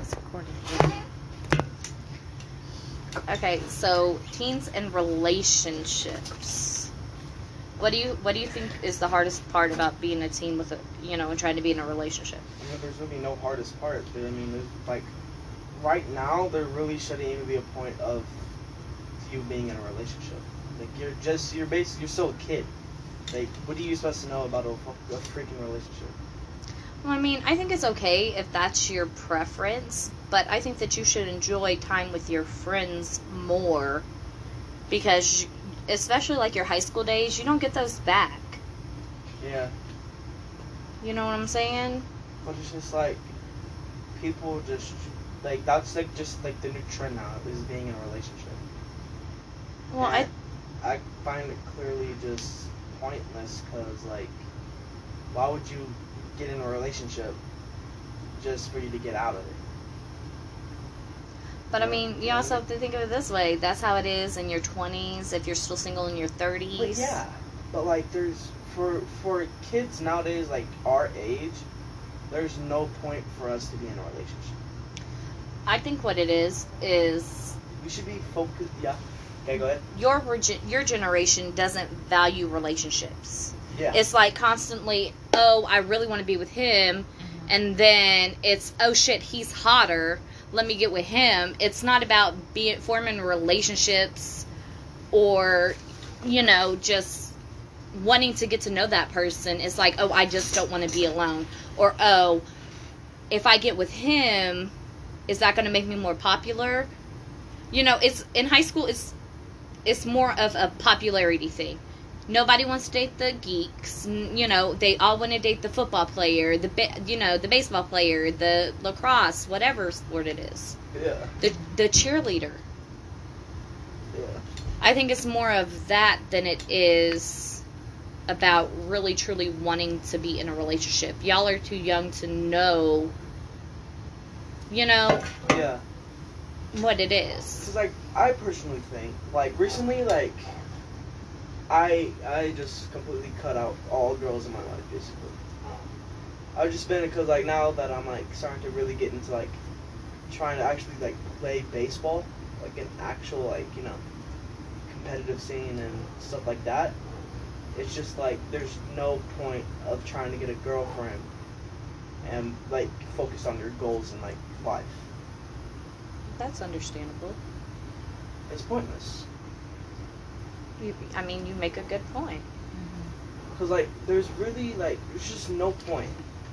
Recording. Okay, so teens and relationships. What do you what do you think is the hardest part about being a teen with a you know and trying to be in a relationship? I mean, there's really no hardest part. I mean, like right now, there really shouldn't even be a point of you being in a relationship. Like you're just you're basically you're still a kid. Like, what are you supposed to know about a, a freaking relationship? Well, I mean, I think it's okay if that's your preference, but I think that you should enjoy time with your friends more because, especially like your high school days, you don't get those back. Yeah, You know what I'm saying? but it's just like people just like that's like just like the new trend now is being in a relationship. Well, I I find it clearly just pointless because, like, why would you get in a relationship just for you to get out of it? but I mean, you also have to think of it this way. That's how it is in your 20s if you're still single in your 30s. But yeah, but like, there's for for kids nowadays, like our age, there's no point for us to be in a relationship. I think what it is is We should be focused. Yeah. Okay, go ahead. your your generation doesn't value relationships. Yeah. It's like constantly, oh, I really want to be with him, mm-hmm. and then it's, oh shit, he's hotter. Let me get with him. It's not about being forming relationships, or you know, just wanting to get to know that person. It's like, oh, I just don't want to be alone, or oh, if I get with him, is that going to make me more popular? You know, it's in high school. It's it's more of a popularity thing. Nobody wants to date the geeks. You know, they all want to date the football player, the ba- you know, the baseball player, the lacrosse, whatever sport it is. yeah. The the cheerleader. Yeah. I think it's more of that than it is about really truly wanting to be in a relationship. Y'all are too young to know you know Yeah. what it is. Cause like I personally think like recently like I I just completely cut out all girls in my life basically. I've just been because like now that I'm like starting to really get into like trying to actually like play baseball like an actual like you know competitive scene and stuff like that. It's just like there's no point of trying to get a girlfriend and like focus on your goals in like life. That's understandable. It's pointless. You, I mean, you make a good point. Mm-hmm. Cause like there's really like there's just no point.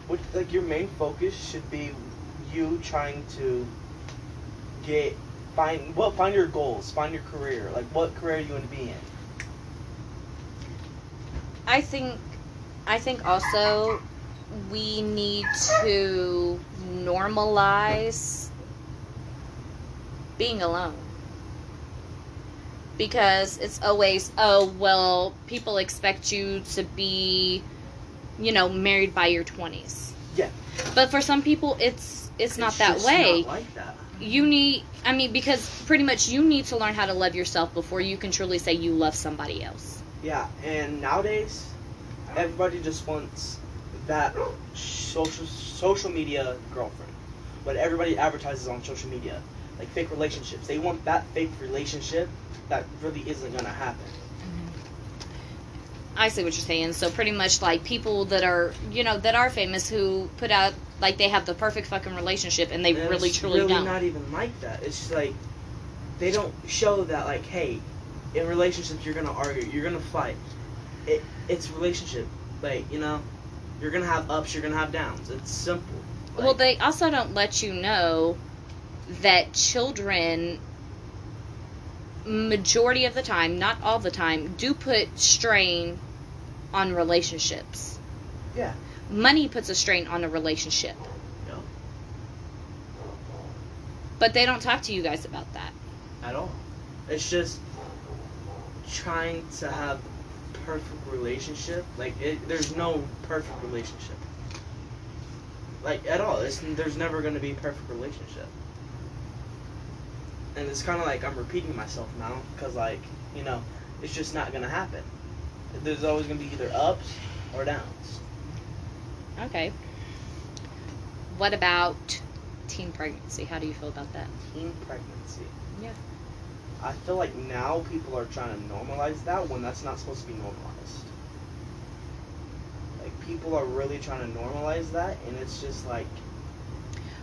What like your main focus should be you trying to get find well find your goals, find your career. Like what career you want to be in. I think I think also we need to normalize being alone. Because it's always, oh, well, people expect you to be, you know, married by your 20s. Yeah. But for some people it's it's, not that way. Not like that. you need I mean because pretty much you need to learn how to love yourself before you can truly say you love somebody else. Yeah, and nowadays everybody just wants that social social media girlfriend. What everybody advertises on social media, like fake relationships. They want that fake relationship that really isn't gonna happen. Mm-hmm. I see what you're saying. So pretty much like people that are, you know, that are famous who put out like they have the perfect fucking relationship and they And really it's truly really don't. not even like that. It's just like they don't show that like, hey, in relationships you're gonna argue, you're gonna fight. It it's relationship. Like, you know, you're gonna have ups, you're gonna have downs. It's simple. well, they also don't let you know that children majority of the time, not all the time, do put strain on relationships. Yeah. Money puts a strain on a relationship. Yeah. But they don't talk to you guys about that. at all. It's just trying to have perfect relationship. Like it, there's no perfect relationship. Like at all. It's, there's never going to be a perfect relationship. And it's kind of like I'm repeating myself now because like you know it's just not going to happen. There's always going to be either ups or downs. Okay. What about teen pregnancy. How do you feel about that? teen pregnancy. Yeah. I feel like now people are trying to normalize that when that's not supposed to be normalized. Like people are really trying to normalize that, and it's just like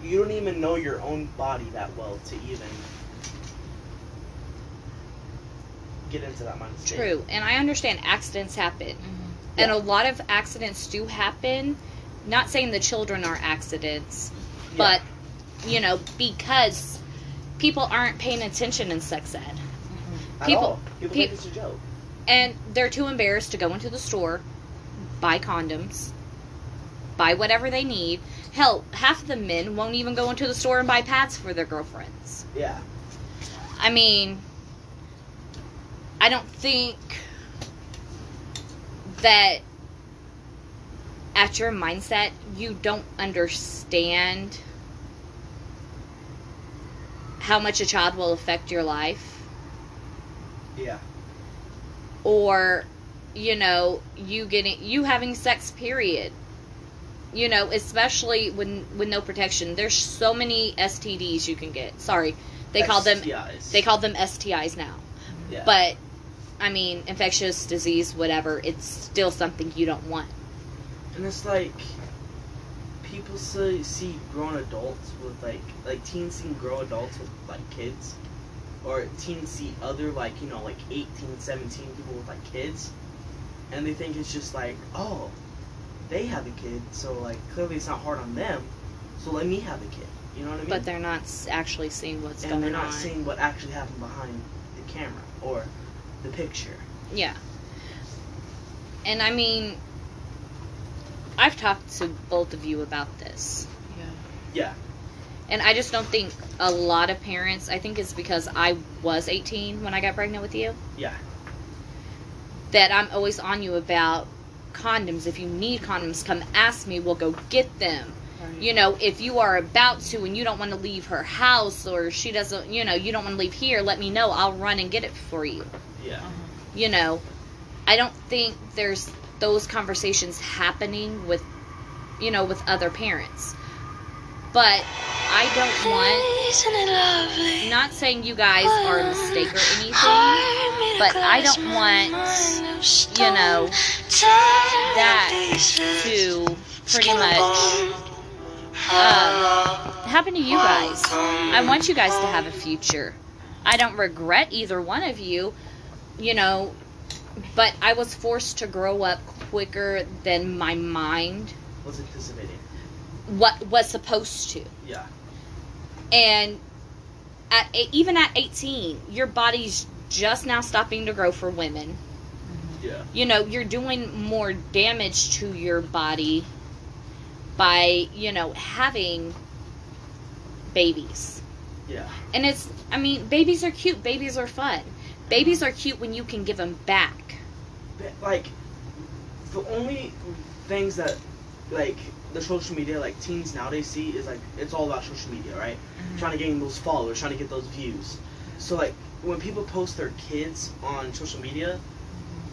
you don't even know your own body that well to even get into that mindset. True, and I understand accidents happen, mm-hmm. and a lot of accidents do happen. Not saying the children are accidents, Yeah. but you know because people aren't paying attention in sex ed, mm-hmm. At people- all. people peop- think it's a joke. and they're too embarrassed to go into the store, buy condoms, buy whatever they need. Hell, half of the men won't even go into the store and buy pads for their girlfriends. Yeah. I mean, I don't think that at your mindset you don't understand how much a child will affect your life. Yeah. or you know you getting you having sex period. You know especially when with no protection. There's so many stds you can get. Sorry. They call them they call them stis now. Yeah. but i mean infectious disease whatever it's still something you don't want And it's like people see, see grown adults with like like teens see grown adults with like kids, or teens see other like you know like 18, 17 people with like kids, and they think it's just like oh, they have a kid, so like clearly it's not hard on them, so let me have a kid. You know what I mean? but they're not actually seeing what's and going on. And they're not on seeing what actually happened behind the camera or the picture. Yeah. And I mean, I've talked to both of you about this. Yeah. Yeah. And I just don't think a lot of parents, I think it's because I was 18 when I got pregnant with you, Yeah. that I'm always on you about condoms. If you need condoms, come ask me. We'll go get them. Right. You know, if you are about to and you don't want to leave her house or she doesn't, you know, you don't want to leave here, let me know. I'll run and get it for you. Yeah. you know, I don't think there's those conversations happening with, you know, with other parents. But I don't want, Isn't it lovely? not saying you guys are a mistake or anything, but I don't want, you know, that to pretty much um, happen to you guys. I want you guys to have a future. I don't regret either one of you, you know, but I was forced to grow up quicker than my mind Was anticipating. what was supposed to. Yeah. And at even at 18, your body's just now stopping to grow for women. Yeah. You know, you're doing more damage to your body by, you know, having babies. Yeah. And it's, I mean, babies are cute. Babies are fun. Babies are cute when you can give them back. Like the only things that like the social media like teens nowadays see is like it's all about social media right? Mm-hmm. Trying to gain those followers trying to get those views. So like when people post their kids on social media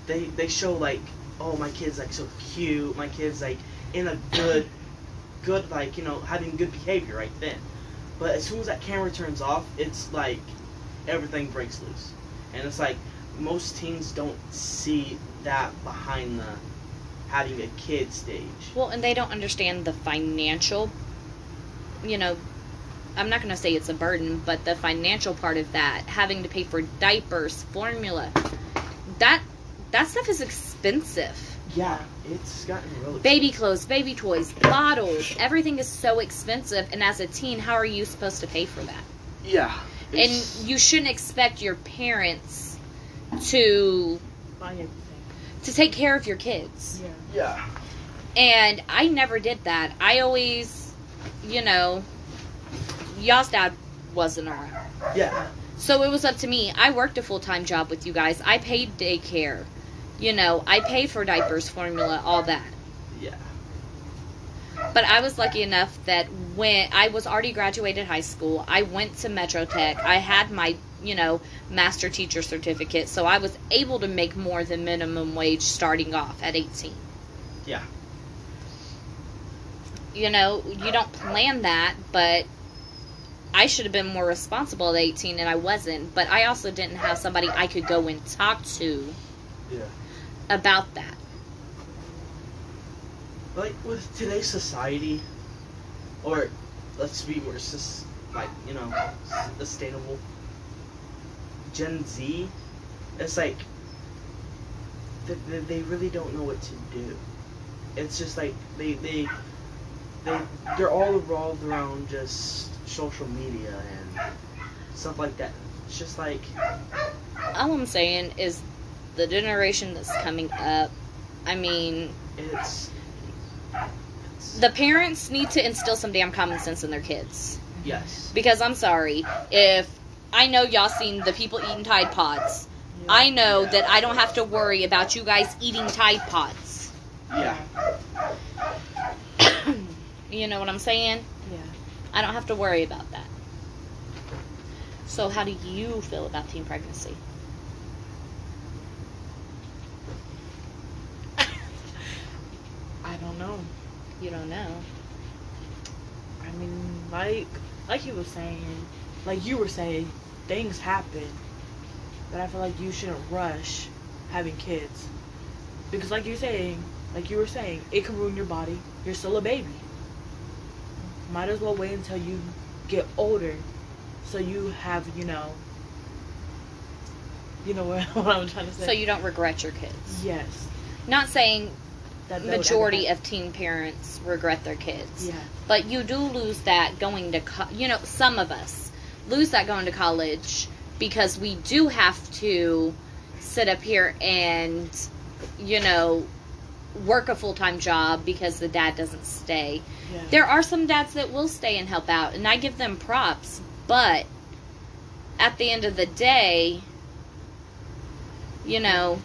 they they show like oh my kid's like so cute my kid's like in a good good like you know having good behavior right then. But as soon as that camera turns off it's like everything breaks loose and it's like most teens don't see that behind the having a kid stage. Well, and they don't understand the financial, you know, I'm not going to say it's a burden, but the financial part of that, having to pay for diapers, formula, that that stuff is expensive. Yeah, it's gotten really Baby clothes, baby toys, bottles, everything is so expensive. And as a teen, how are you supposed to pay for that? Yeah, And you shouldn't expect your parents to Buy everything. to take care of your kids. Yeah. yeah, And I never did that. I always, you know, y'all's dad wasn't around. yeah, So it was up to me. I worked a full time job with you guys. I paid daycare. You know, I paid for diapers, formula, all that. But I was lucky enough that when I was already graduated high school, I went to Metro Tech. I had my, you know, master teacher certificate, so I was able to make more than minimum wage starting off at 18. yeah, You know, you don't plan that, but I should have been more responsible at 18 and I wasn't, but I also didn't have somebody I could go and talk to Yeah. about that. Like with today's society, or let's be more sus- like you know sustainable. Gen Z, it's like they, they, really don't know what to do. It's just like they they they they're all revolved around just social media and stuff like that. It's just like All I'm saying is the generation that's coming up, I mean, it's. The parents need to instill some damn common sense in their kids. yes. Because I'm sorry, if I know y'all seen the people eating Tide Pods, I know that I don't have to worry about you guys eating Tide Pods. Yeah. you know what I'm saying? Yeah. I don't have to worry about that. So, how do you feel about teen pregnancy? Don't know. You don't know. I mean, like, like you were saying, like you were saying, things happen, but I feel like you shouldn't rush having kids, because like you're saying, like you were saying, it can ruin your body. You're still a baby. Might as well wait until you get older, so you have, you know, you know what, what I'm trying to say. So, you don't regret your kids. yes, Not saying that majority of teen parents regret their kids. yeah, But you do lose that going to, co- you know, some of us lose that going to college because we do have to sit up here and, you know, work a full time job because the dad doesn't stay. yeah. There are some dads that will stay and help out, and I give them props, but at the end of the day, you know,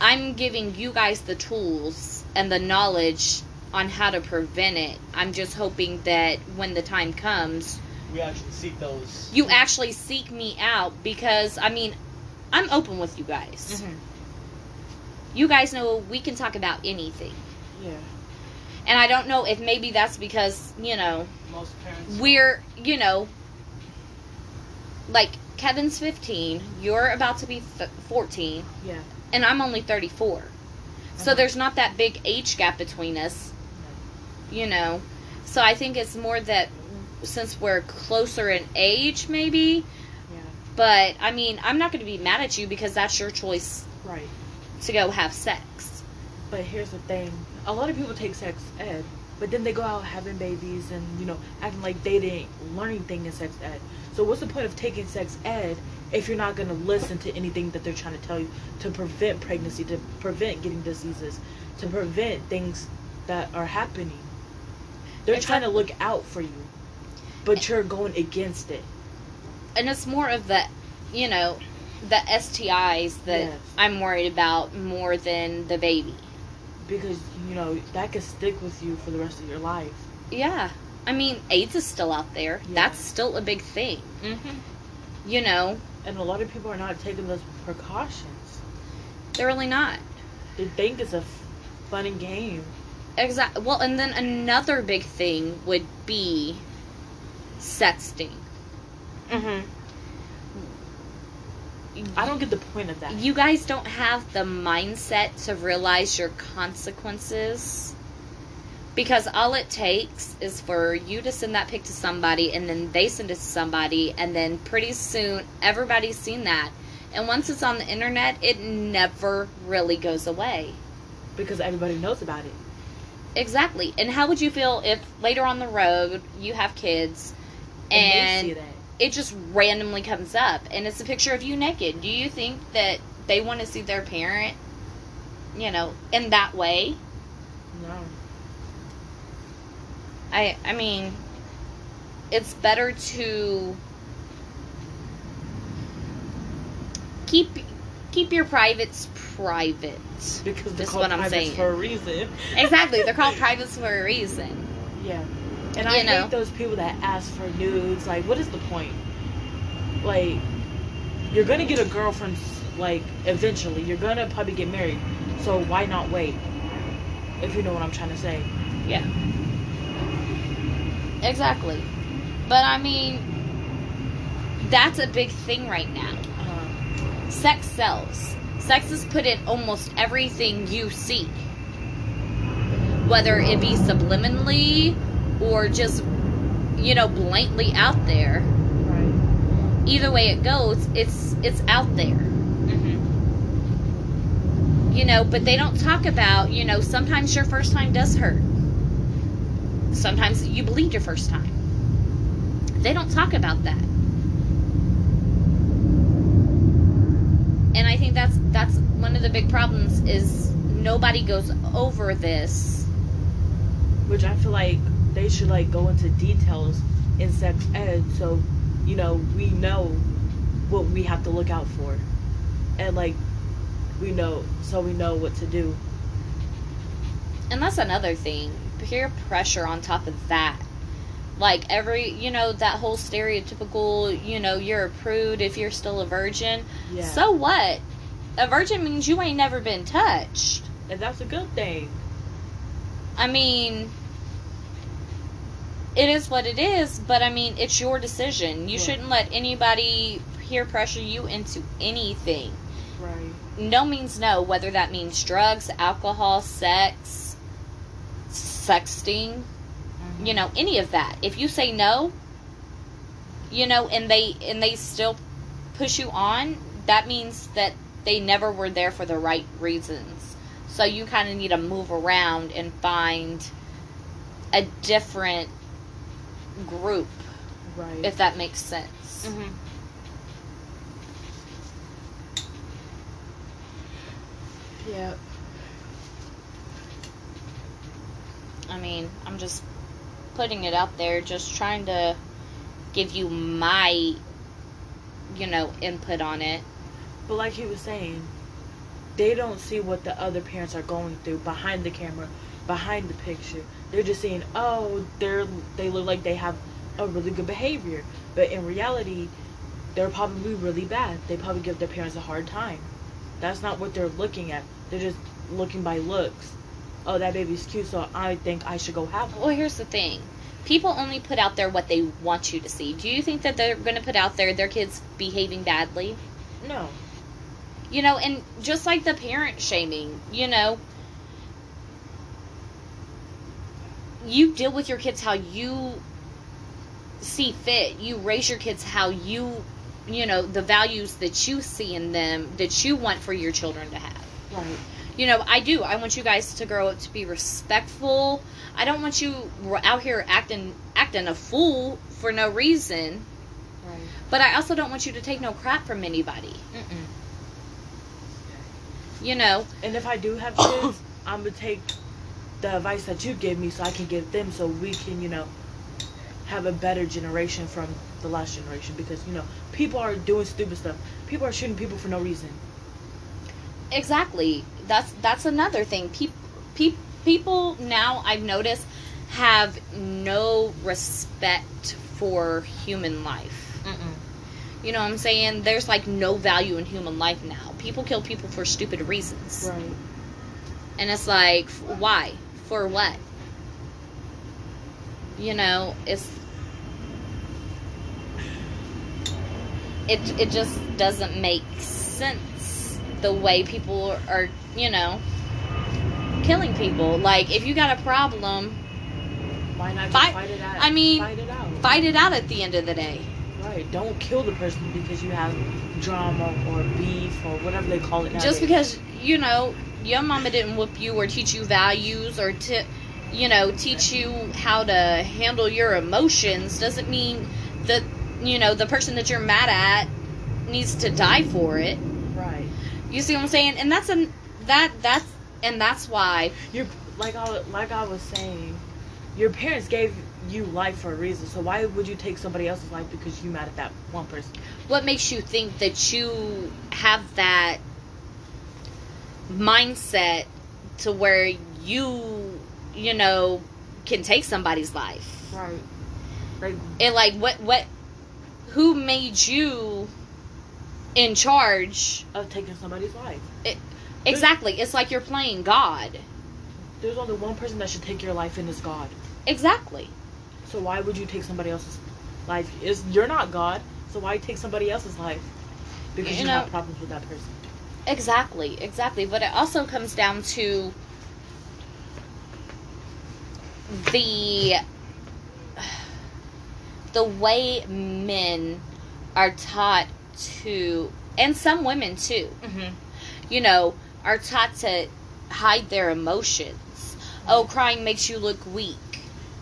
I'm giving you guys the tools and the knowledge on how to prevent it. I'm just hoping that when the time comes, We actually seek those. you actually seek me out because, I mean, I'm open with you guys. Mhm. You guys know we can talk about anything. yeah. And I don't know if maybe that's because, you know, Most parents. we're you know like kevin's 15 you're about to be th- 14 Yeah. and i'm only 34 so there's not that big age gap between us you know? So i think it's more that since we're closer in age maybe. Yeah. but i mean i'm not going to be mad at you because that's your choice Right. to go have sex. But here's the thing: a lot of people take sex ed, but then they go out having babies and you know acting like they didn't learn anything in sex ed. So what's the point of taking sex ed if you're not gonna listen to anything that they're trying to tell you to prevent pregnancy, to prevent getting diseases, to prevent things that are happening? They're trying to look out for you, but you're going against it. and it's more of the you know the stis that Yes. i'm worried about more than the baby Because you know that can stick with you for the rest of your life. Yeah. I mean, AIDS is still out there. Yeah. That's still a big thing. Mm-hmm. You know, And a lot of people are not taking those precautions. they're really not. They think it's a f- fun and game. Exactly. Well, and then another big thing would be sexting. Mm-hmm. I don't get the point of that. You guys don't have the mindset to realize your consequences. Because all it takes is for you to send that pic to somebody, and then they send it to somebody, and then pretty soon everybody's seen that. And once it's on the internet, it never really goes away. Because everybody knows about it. Exactly. And how would you feel if later on the road you have kids And, and they see that. It just randomly comes up and it's a picture of you naked? Do you think that they want to see their parent, you know, in that way? No. I I mean, it's better to keep keep your privates private. Because they're called what I'm privates saying. for a reason. Exactly, they're called privates for a reason. Yeah. And I You know. hate those people that ask for nudes. Like, what is the point? Like, you're gonna get a girlfriend, like, eventually. You're gonna probably get married. So why not wait? If you know what I'm trying to say. Yeah. Exactly. But I mean, that's a big thing right now. Uh, Sex sells. Sex is put in almost everything you see. Whether it be subliminally or just, you know, blatantly out there. right. Either way it goes, it's it's out there. Mm-hmm. You know, but they don't talk about, you know, sometimes your first time does hurt. Sometimes you bleed your first time. They don't talk about that. And I think that's that's one of the big problems is nobody goes over this. Which I feel like they should like go into details in sex ed, so you know we know what we have to look out for, and like we know so we know what to do. And that's another thing. Peer pressure on top of that. Like every, you know, that whole stereotypical, you know, you're a prude if you're still a virgin. Yeah. So what? A virgin means you ain't never been touched. and that's a good thing. I mean, it is what it is, but I mean, it's your decision. You Right. shouldn't let anybody peer pressure you into anything. Right. No means no, whether that means drugs, alcohol, sex, sexting, mm-hmm. you know, any of that. If you say no, you know, and they and they still push you on, that means that they never were there for the right reasons. So you kind of need to move around and find a different group, Right. if that makes sense. hmm Yeah. I mean, I'm just putting it out there, just trying to give you my, you know, input on it. But like he was saying, they don't see what the other parents are going through behind the camera, behind the picture. They're just saying, "Oh, they're they look like they have a really good behavior," but in reality, they're probably really bad. They probably give their parents a hard time. That's not what they're looking at. They're just looking by looks. Oh, that baby's cute, so I think I should go have one. Well, here's the thing. People only put out there what they want you to see. Do you think that they're going to put out there their kids behaving badly? No. You know, and just like the parent shaming, you know, you deal with your kids how you see fit. You raise your kids how you, you know, the values that you see in them that you want for your children to have. Right. You know, I do. I want you guys to grow up to be respectful. I don't want you out here acting acting a fool for no reason. Right. But I also don't want you to take no crap from anybody. Mm-mm. You know, And if I do have kids, I'm gonna take the advice that you give me so I can give them so we can, you know, have a better generation from the last generation because, you know, people are doing stupid stuff. People are shooting people for no reason. exactly. That's that's another thing. People pe- people now I've noticed have no respect for human life. Mm-mm. You know what I'm saying? There's like no value in human life now. People kill people for stupid reasons. Right. And it's like, why? For what? You know, it's. It, it just doesn't make sense the way people are, you know, killing people. Like, if you got a problem, Why not Fight- fight, it out? I mean, fight it out. fight it out at the end of the day. Right. Don't kill the person because you have drama or beef or whatever they call it. Just because, you know, your mama didn't whoop you or teach you values or, to, you know, teach you how to handle your emotions doesn't mean that, you know, the person that you're mad at needs to die for it. Right. You see what I'm saying? And that's an that that's and that's why You're like I like I was saying, your parents gave you life for a reason. So why would you take somebody else's life because you're mad at that one person? what makes you think that you have that mindset to where you you know can take somebody's life Right. Like it like what what who made you in charge of taking somebody's life. It, exactly it's like you're playing god There's only one person that should take your life, and it's God. exactly So why would you take somebody else's life? is you're not God, so why take somebody else's life? Because You you, know- have problems with that person. Exactly, exactly. But it also comes down to the the way men are taught to and some women too Mm-hmm. you know are taught to hide their emotions oh crying makes you look weak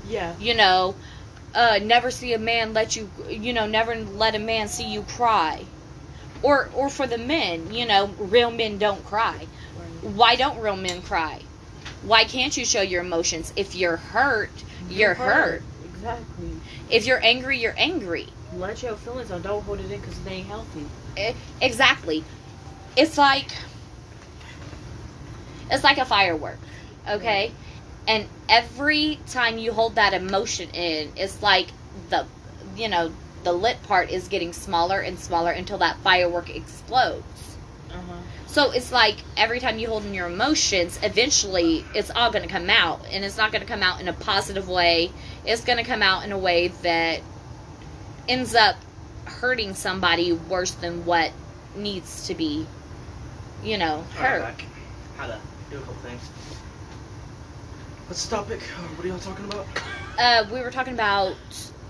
Yeah. you know uh, never see a man let you you know never let a man see you cry or or for the men you know real men don't cry. Why don't real men cry? Why can't you show your emotions? If you're hurt you're hurt. Exactly. if you're angry you're angry. Let your feelings out. Don't hold it in because it ain't healthy. Exactly. It's like it's like a firework okay? And every time you hold that emotion in it's like the you know the lit part is getting smaller and smaller until that firework explodes Uh huh. so it's like every time you hold in your emotions eventually it's all going to come out and it's not going to come out in a positive way it's going to come out in a way that ends up hurting somebody worse than what needs to be you know hurt back. How to do a couple things. What's the topic? What are y'all talking about? uh, we were talking about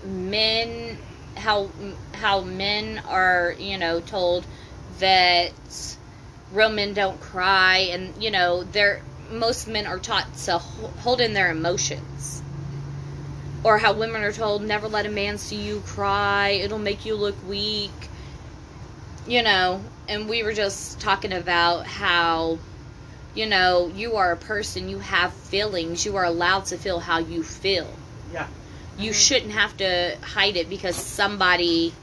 men how how men are you know told that real men don't cry and you know they're most men are taught to hold in their emotions. Or how women are told never let a man see you cry. It'll make you look weak. You know and we were just talking about how you know you are a person you have feelings you are allowed to feel how you feel. Yeah. You Mhm. shouldn't have to hide it because somebody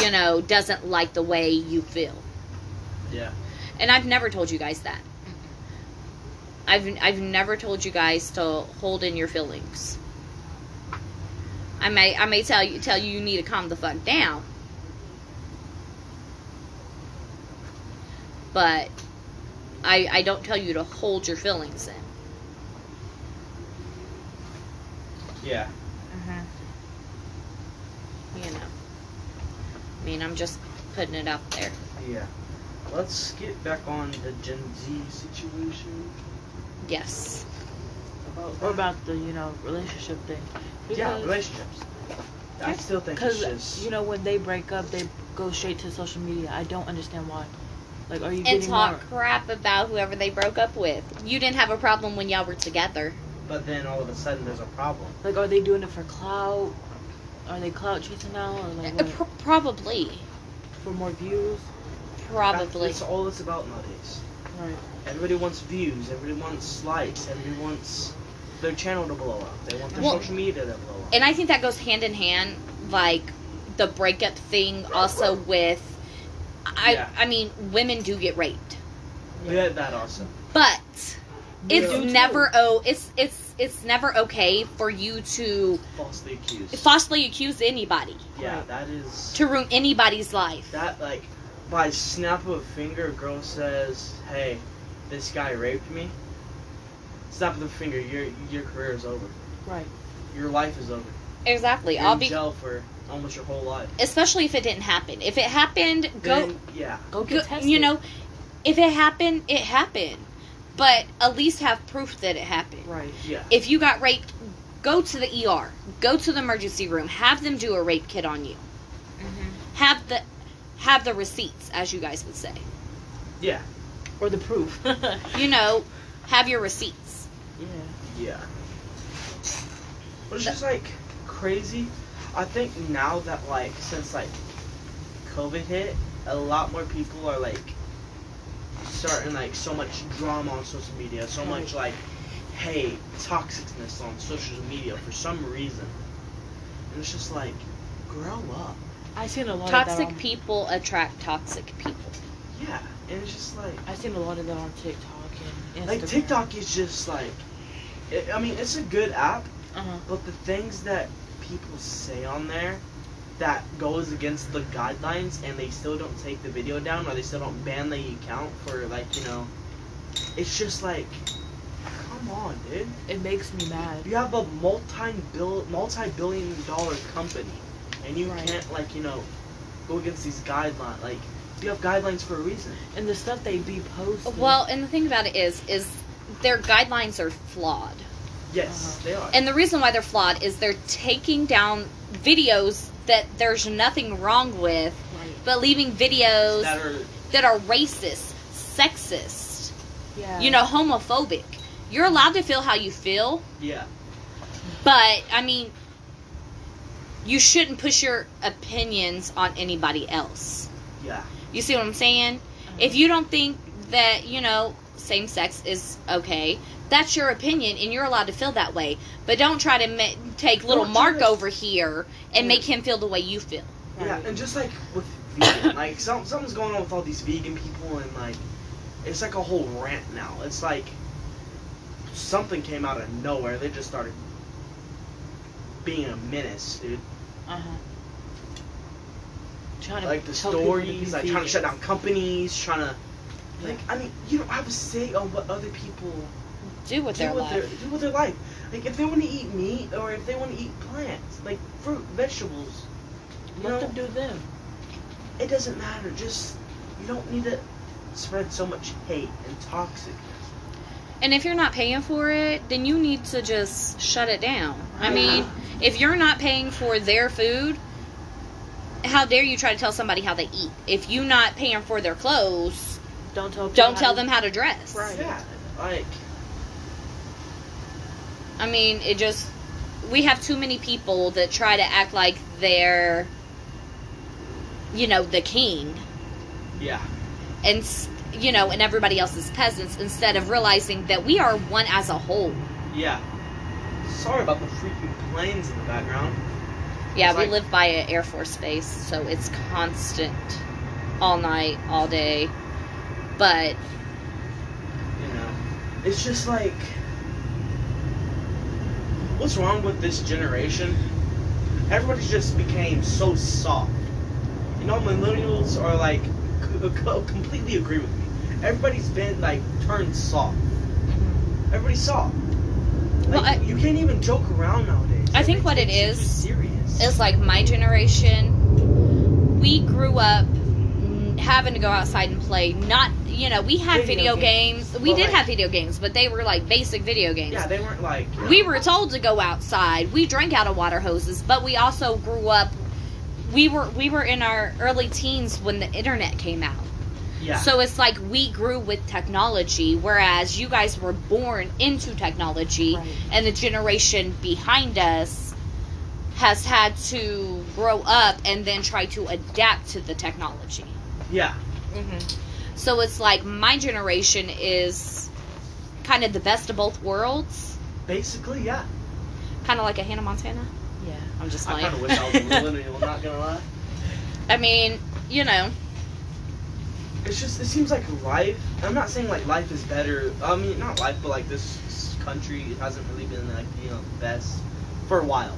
you know doesn't like the way you feel. Yeah. and i've never told you guys that. I've i've never told you guys to hold in your feelings. I may i may tell you tell you you need to calm the fuck down. But i i don't tell you to hold your feelings in Yeah. Uh-huh. you know i mean i'm just putting it out there Yeah. Let's get back on the Gen Z situation. yes About Or about the you know relationship thing. yeah relationships. I still think it's Because just you know when they break up, they go straight to social media. I don't understand why. Like, are you and getting talk more? crap about whoever they broke up with. You didn't have a problem when y'all were together. But then all of a sudden there's a problem. Like, are they doing it for clout? Are they clout chasing now, or like Uh, what? pr- probably, for more views? probably. That's all it's about nowadays. Right. Everybody wants views. Everybody wants likes. Everybody wants their channel to blow up. They want their Well- social media to blow up. And I think that goes hand in hand, like the breakup thing, also with. I Yeah. I mean, women do get raped, yeah, that also. but Men it's do too. never oh it's it's it's never okay for you to Falsely accused. falsely accuse anybody yeah, Right. that is. to ruin anybody's life. That like, by snap of a finger, a girl says, "Hey, this guy raped me." Snap of the finger, your your career is over. Right. Your life is over. Exactly. You're I'll in be jail for almost your whole life. especially if it didn't happen. If it happened, go Then, yeah. Go Go- get tested. you know, if it happened, it happened. But at least have proof that it happened. Right. Yeah. If you got raped, go to the ER. Go to the emergency room. Have them do a rape kit on you. Mm-hmm. Have the have the receipts, as you guys would say. Yeah. Or the proof. You know, have your receipts. yeah. Yeah. But it's just like crazy. I think now that like since like COVID hit, a lot more people are like starting like so much drama on social media, so much like hate, toxicness on social media for some reason. And it's just like, grow up. I seen a lot of Toxic on, people attract toxic people. Yeah. And it's just like I seen a lot of that on TikTok and Instagram. like TikTok is just like it, I mean, it's a good app, Uh-huh. But the things that people say on there that goes against the guidelines and they still don't take the video down or they still don't ban the account for like, you know, it's just like come on, dude. It makes me mad. You have a multi bill multi billion dollar company, and you Right. can't like you know go against these guidelines. Like you have guidelines for a reason. And the stuff they be posting. Well, and the thing about it is, is their guidelines are flawed. Yes, Uh-huh. they are. And the reason why they're flawed is they're taking down videos that there's nothing wrong with, right. but leaving videos that are that are racist, sexist, Yeah. you know, homophobic. You're allowed to feel how you feel, yeah. but I mean, you shouldn't push your opinions on anybody else. Yeah. You see what I'm saying? Uh-huh. If you don't think that, you know, same sex is okay, that's your opinion and you're allowed to feel that way. But don't try to ma- take little Don't do Mark this. over here and make him feel the way you feel. Yeah, Right. and just like with vegan, like some, something's going on with all these vegan people, and like it's like a whole rant now. It's like something came out of nowhere. They just started being a menace, dude. Uh huh. Trying to Like the tell people to be stories, like trying to shut down companies, trying to like. I mean, you don't have a say on what other people Do with do their with life. their do with their life. Like if they want to eat meat or if they want to eat plants, like fruit, vegetables. Let know, them do them. it doesn't matter. Just you don't need to spread so much hate and toxic. And if you're not paying for it, then you need to just shut it down. I Yeah. mean, if you're not paying for their food, how dare you try to tell somebody how they eat? If you're not paying for their clothes, Don't tell. don't tell them how to dress. Right. Yeah, like I mean, it just we have too many people that try to act like they're you know, the king yeah, and you know, and everybody else is peasants instead of realizing that we are one as a whole. yeah. Sorry about the freaking planes in the background. Yeah, It's we like- live by an Air Force base, so it's constant all night, all day. But You know, it's just like what's wrong with this generation? Everybody just became so soft. You know, millennials are like completely agree with me. Everybody's been like turned soft. Everybody's soft. Like, Well, I- you can't even joke around nowadays. I think what it is is like my generation, we grew up having to go outside and play. Not, you know, we had Video video, games. games. We Well, did like- have video games, but they were like basic video games. yeah, they weren't like we were told to go outside. We drank out of water hoses, but we also grew up. We were we were in our early teens when the internet came out. yeah. So it's like we grew with technology, whereas you guys were born into technology, Right. and the generation behind us has had to grow up and then try to adapt to the technology. Yeah, Mhm. So it's like my generation is kind of the best of both worlds, basically, yeah. kind of like a Hannah Montana. Yeah. I'm just like. I like, kind of wish I was a millennial. Not gonna lie. I mean, you know, It's just it seems like life. I'm not saying like life is better. I mean, not life, but like this country hasn't really been like you know the best for a while.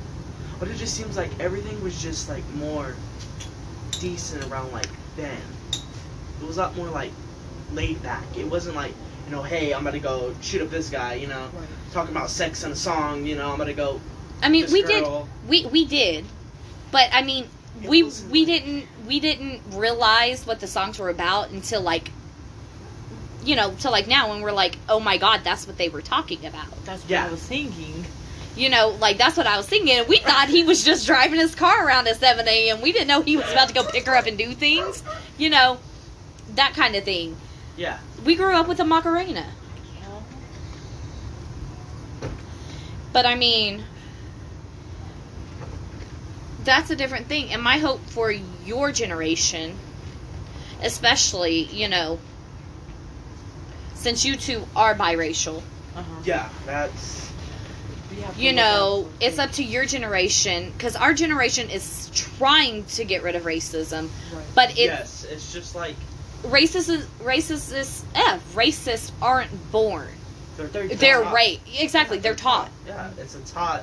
But it just seems like everything was just like more decent around like then. It was a lot more like laid back. It wasn't like you know, hey, I'm gonna go shoot up this guy. You know, Right. talking about sex in a song. You know, I'm gonna go. I mean, we girl. did, we we did, but I mean, It we we like- didn't we didn't realize what the songs were about until like, you know, till like now when we're like, oh my god, that's what they were talking about. That's what Yeah. I was thinking. You know, like that's what I was thinking. And we thought he was just driving his car around at seven a.m. We didn't know he was about to go pick her up and do things. You know, that kind of thing. Yeah. We grew up with a Macarena. But I mean, that's a different thing. And my hope for your generation, especially, you know, since you two are biracial, Uh huh. Yeah. That's. you know, it's up to your generation because our generation is trying to get rid of racism, Right. but it yes. It's just like racist is racist is eh, racists aren't born. they're They're taught. right. Exactly, Yeah, they're taught. Yeah, it's a taught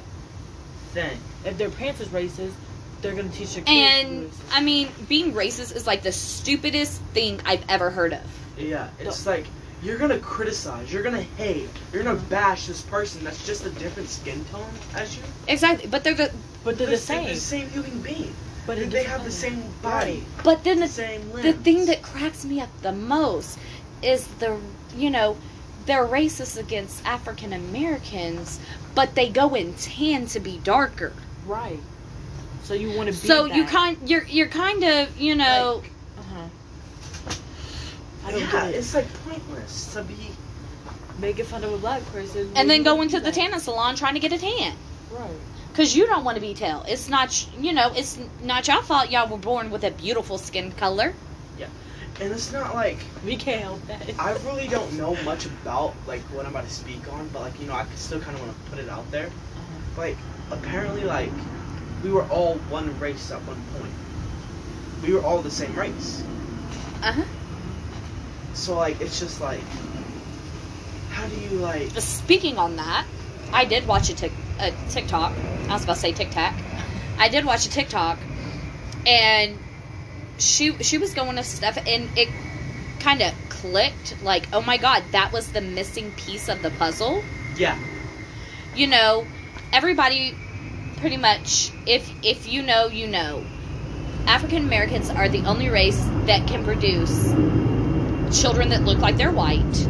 thing. If their parents is racist, they're gonna teach their kids. And to be racist. I mean, being racist is like the stupidest thing I've ever heard of. Yeah, it's like you're gonna criticize, you're gonna hate, you're gonna bash this person that's just a different skin tone as you. Exactly, but they're the. But they're the same. They're the same human being. But They, in they have the same body, But then the the same limbs. the thing that cracks me up the most is the you know they're racist against African Americans, but they go and tan to be darker. Right. So you want to be. So you kind you're you're kind of you know Uh-huh. I don't yeah, get it. it's like pointless to be. Making fun of a black person. and then you go wanna into the that. tanning salon trying to get a tan Right. Because you don't want to be tail. It's not you know it's not your fault. Y'all were born with a beautiful skin color. Yeah. And it's not like We can't help that. I really don't know much about like what I'm about to speak on, but like you know I still kind of want to put it out there. Uh-huh. Like apparently like we were all one race at one point. We were all the same race. Uh huh. So like it's just like how do you like Speaking on that, I did watch a, tic- a TikTok. I was about to say Tic Tac. I did watch a TikTok, and she she was going to stuff, and it kind of clicked. Like, oh my god, that was the missing piece of the puzzle. yeah You know, everybody pretty much, if if you know, you know. African Americans are the only race that can produce children that look like they're white.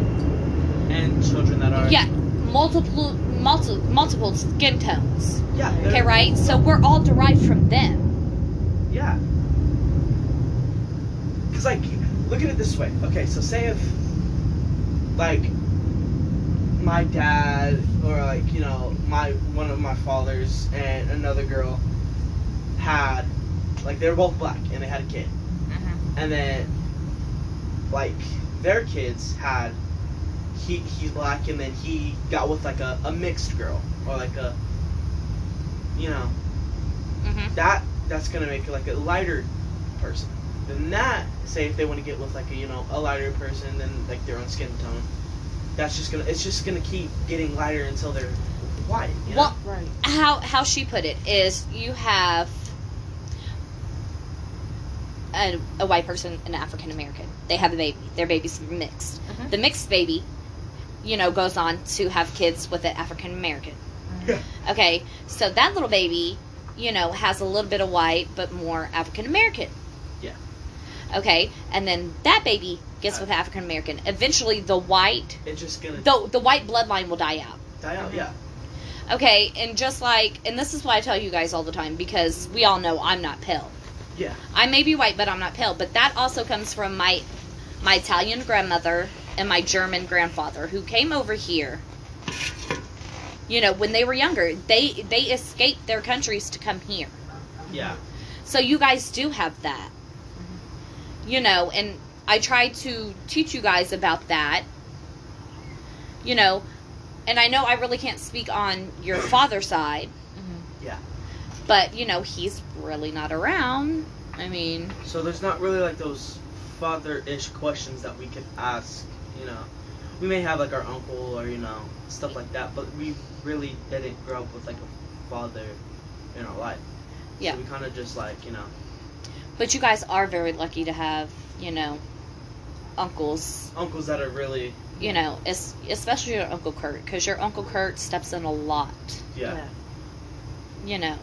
and children that are Yeah, multiple, multiple, multiple skin tones. yeah Okay, right? So we're all derived from them. Yeah. Cause like, look at it this way. Okay, so say if, like, my dad or like you know my one of my fathers and another girl had, like they were both black and they had a kid, mm-hmm. and then, like their kids had, he he's black and then he got with like a, a mixed girl or like a, you know Mm-hmm. that that's gonna make it like a lighter person. Then that, say if they want to get with like a you know a lighter person than like their own skin tone, that's just gonna it's just gonna keep getting lighter until they're white. You know? Well, Right. how how she put it is you have a, a white person and an African American. They have a baby. Their baby's mixed. Mhm. The mixed baby, you know, goes on to have kids with an African American. Yeah. Okay, so that little baby, you know, has a little bit of white but more African American. Yeah. Okay, and then that baby gets with African American. Eventually, the white, it's just gonna the the white bloodline will die out. die out. Yeah. Mm-hmm. Okay, and just like, and this is why I tell you guys all the time because we all know I'm not pale. Yeah. I may be white, but I'm not pale. But that also comes from my my Italian grandmother and my German grandfather who came over here. You know, when they were younger, they they escaped their countries to come here. Yeah. So you guys do have that. You know, and I try to teach you guys about that. You know, and I know I really can't speak on your father's side, Mhm. Yeah. but you know, he's really not around. I mean, So there's not really like those father-ish questions that we could ask. You know, we may have like our uncle or you know stuff like that, but we really didn't grow up with like a father in our life. Yeah. So we kind of just like you know. but you guys are very lucky to have, you know, uncles, uncles that are really you know, especially your Uncle Kurt, because your Uncle Kurt steps in a lot, yeah Yeah. you know.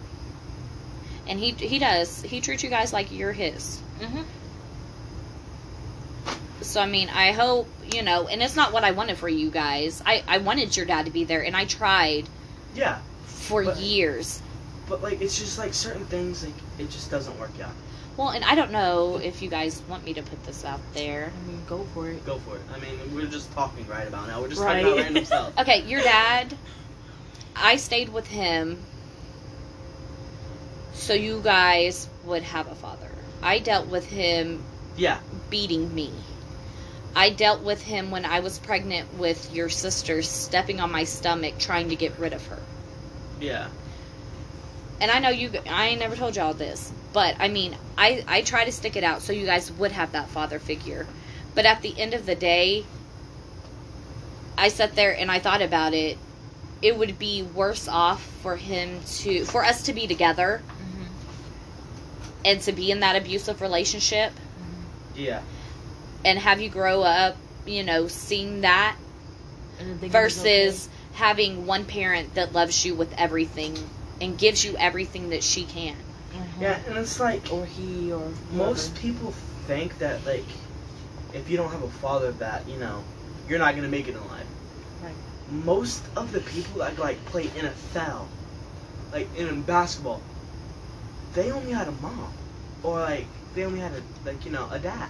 And he he does. He treats you guys like you're his. Mhm. So I mean, I hope you know. And it's not what I wanted for you guys. I I wanted your dad to be there, and I tried yeah for But- years. but like it's just like certain things like it just doesn't work out Well, and I don't know if you guys want me to put this out there. I mean, go for it. go for it i mean we're just talking right about now we're just Right. talking about random stuff Okay, your dad. I stayed with him, so you guys would have a father. I dealt with him yeah beating me. I dealt with him when I was pregnant with your sister, stepping on my stomach, trying to get rid of her. yeah And I know you. I ain't never told y'all this, but I mean, I I try to stick it out so you guys would have that father figure. But at the end of the day, I sat there and I thought about it. It would be worse off for him to, for us to be together Mhm. and to be in that abusive relationship yeah and have you grow up you know, seeing that And then versus having one parent that loves you with everything and gives you everything that she can. okay. Mhm. Yeah, and it's like Or he or most whoever. people think that like if you don't have a father that you know you're not gonna make it in life. Right. Most of the people that like play NFL, like in basketball, they only had a mom, or like they only had a like you know a dad.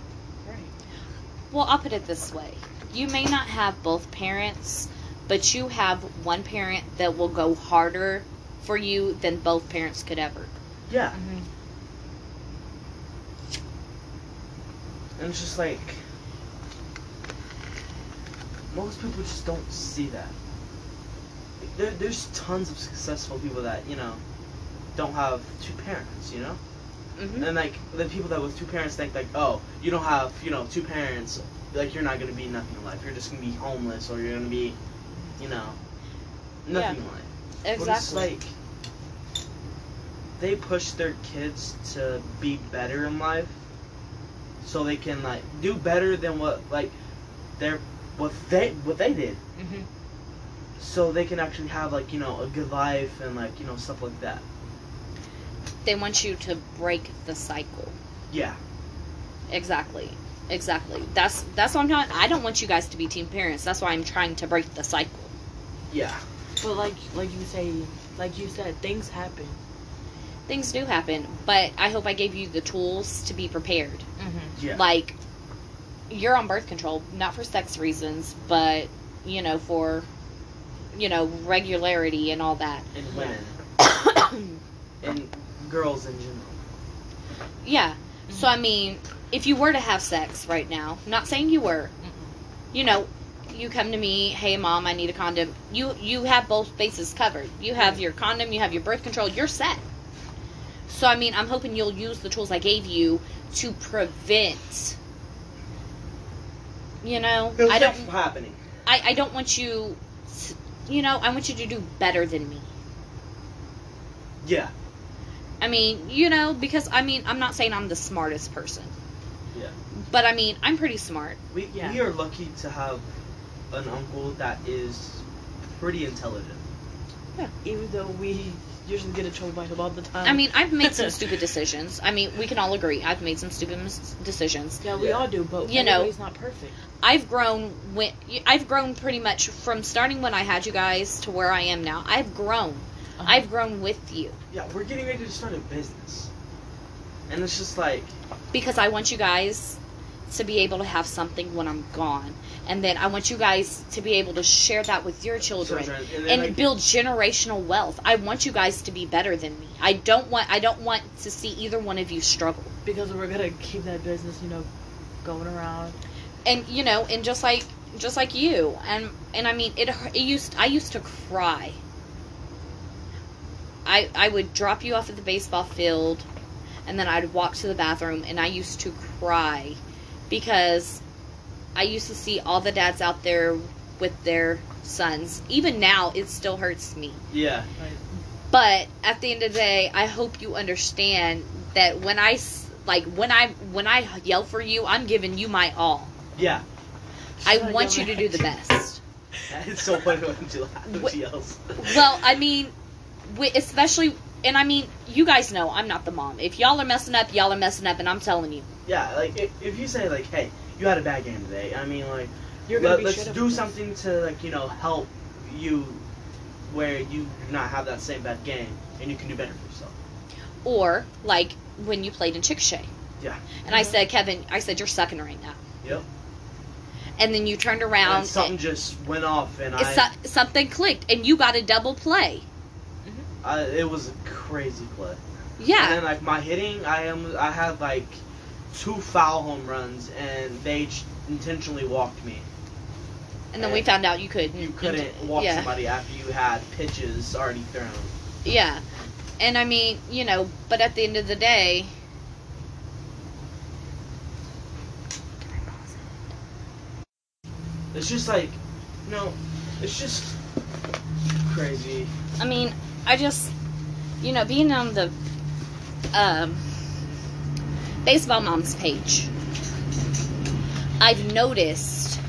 Right. Well, I'll put it this way. You may not have both parents, but you have one parent that will go harder for you than both parents could ever. Yeah, Mhm. and it's just like most people just don't see that. There, there's tons of successful people that you know don't have two parents. You know. Hmm And like the people that with two parents think like, oh, you don't have, you know, two parents, like you're not gonna be nothing in life. You're just gonna be homeless or you're gonna be, you know, nothing in life. But it's Exactly. like they push their kids to be better in life, so they can like do better than what like their what they what they did, hmm so they can actually have like you know a good life and like you know stuff like that. They want you to break the cycle. Yeah. Exactly. Exactly. That's that's what I'm not. I don't want you guys to be teen parents. That's why I'm trying to break the cycle. Yeah. But like like you say, like you said, things happen. Things do happen, but I hope I gave you the tools to be prepared. Mm-hmm. Yeah. Like, you're on birth control, not for sex reasons, but you know, for you know, regularity and all that. and women and girls in general. yeah. So I mean, if you were to have sex right now, not saying you were, you know, you come to me, hey mom, I need a condom. You you have both bases covered. You have your condom, you have your birth control, you're set. So I mean, I'm hoping you'll use the tools I gave you to prevent. You know, It'll I don't. happening. I, I don't want you. To, you know, I want you to do better than me. Yeah. I mean, you know, because I mean, I'm not saying I'm the smartest person. Yeah. But I mean, I'm pretty smart. We Yeah. we are lucky to have an uncle that is pretty intelligent. Yeah. Even though we usually get in trouble by him all the time. I mean, I've made some stupid decisions. I mean, we can all agree I've made some stupid mis- decisions. Yeah, we Yeah. all do, but You know- he's not perfect. I've grown when I've grown pretty much from starting when I had you guys to where I am now. I've grown. Uh-huh. I've grown with you Yeah, we're getting ready to start a business, and it's just like because I want you guys to be able to have something when I'm gone. And then I want you guys to be able to share that with your children. children, and and like, build generational wealth. I want you guys to be better than me. I don't want I don't want to see either one of you struggle. because we're gonna keep that business, you know, going around. And you know, and just like just like you. And and I mean it it used I used to cry. I I would drop you off at the baseball field and then I'd walk to the bathroom and I used to cry because I used to see all the dads out there with their sons. Even now it still hurts me. yeah, But at the end of the day, I hope you understand that when I like when I when I yell for you, I'm giving you my all. yeah. I want you to do the best. It's so funny when she laughs when she yells. Well, I mean, especially and I mean, you guys know I'm not the mom. If y'all are messing up, y'all are messing up, and I'm telling you. yeah, like if, if you say like, hey, you had a bad game today. I mean, like You're gonna let, be let's do something to like you know help you where you do not have that same bad game and you can do better for yourself. Or like when you played in Chickasha. Yeah. And I Mhm. said, Kevin, I said you're sucking right now. Yep. And then you turned And around. something just went off and and I, so- something clicked, and you got a double play. I it was a crazy play. Yeah. And then like my hitting, I am I had like two foul home runs and they j- intentionally walked me. And then we found out you could. You couldn't walk yeah. somebody after you had pitches already thrown. Yeah. And I mean, you know, but at the end of the day. It's just like, no, it's just crazy. I mean, I just, you know, being on the um, baseball moms page, I've noticed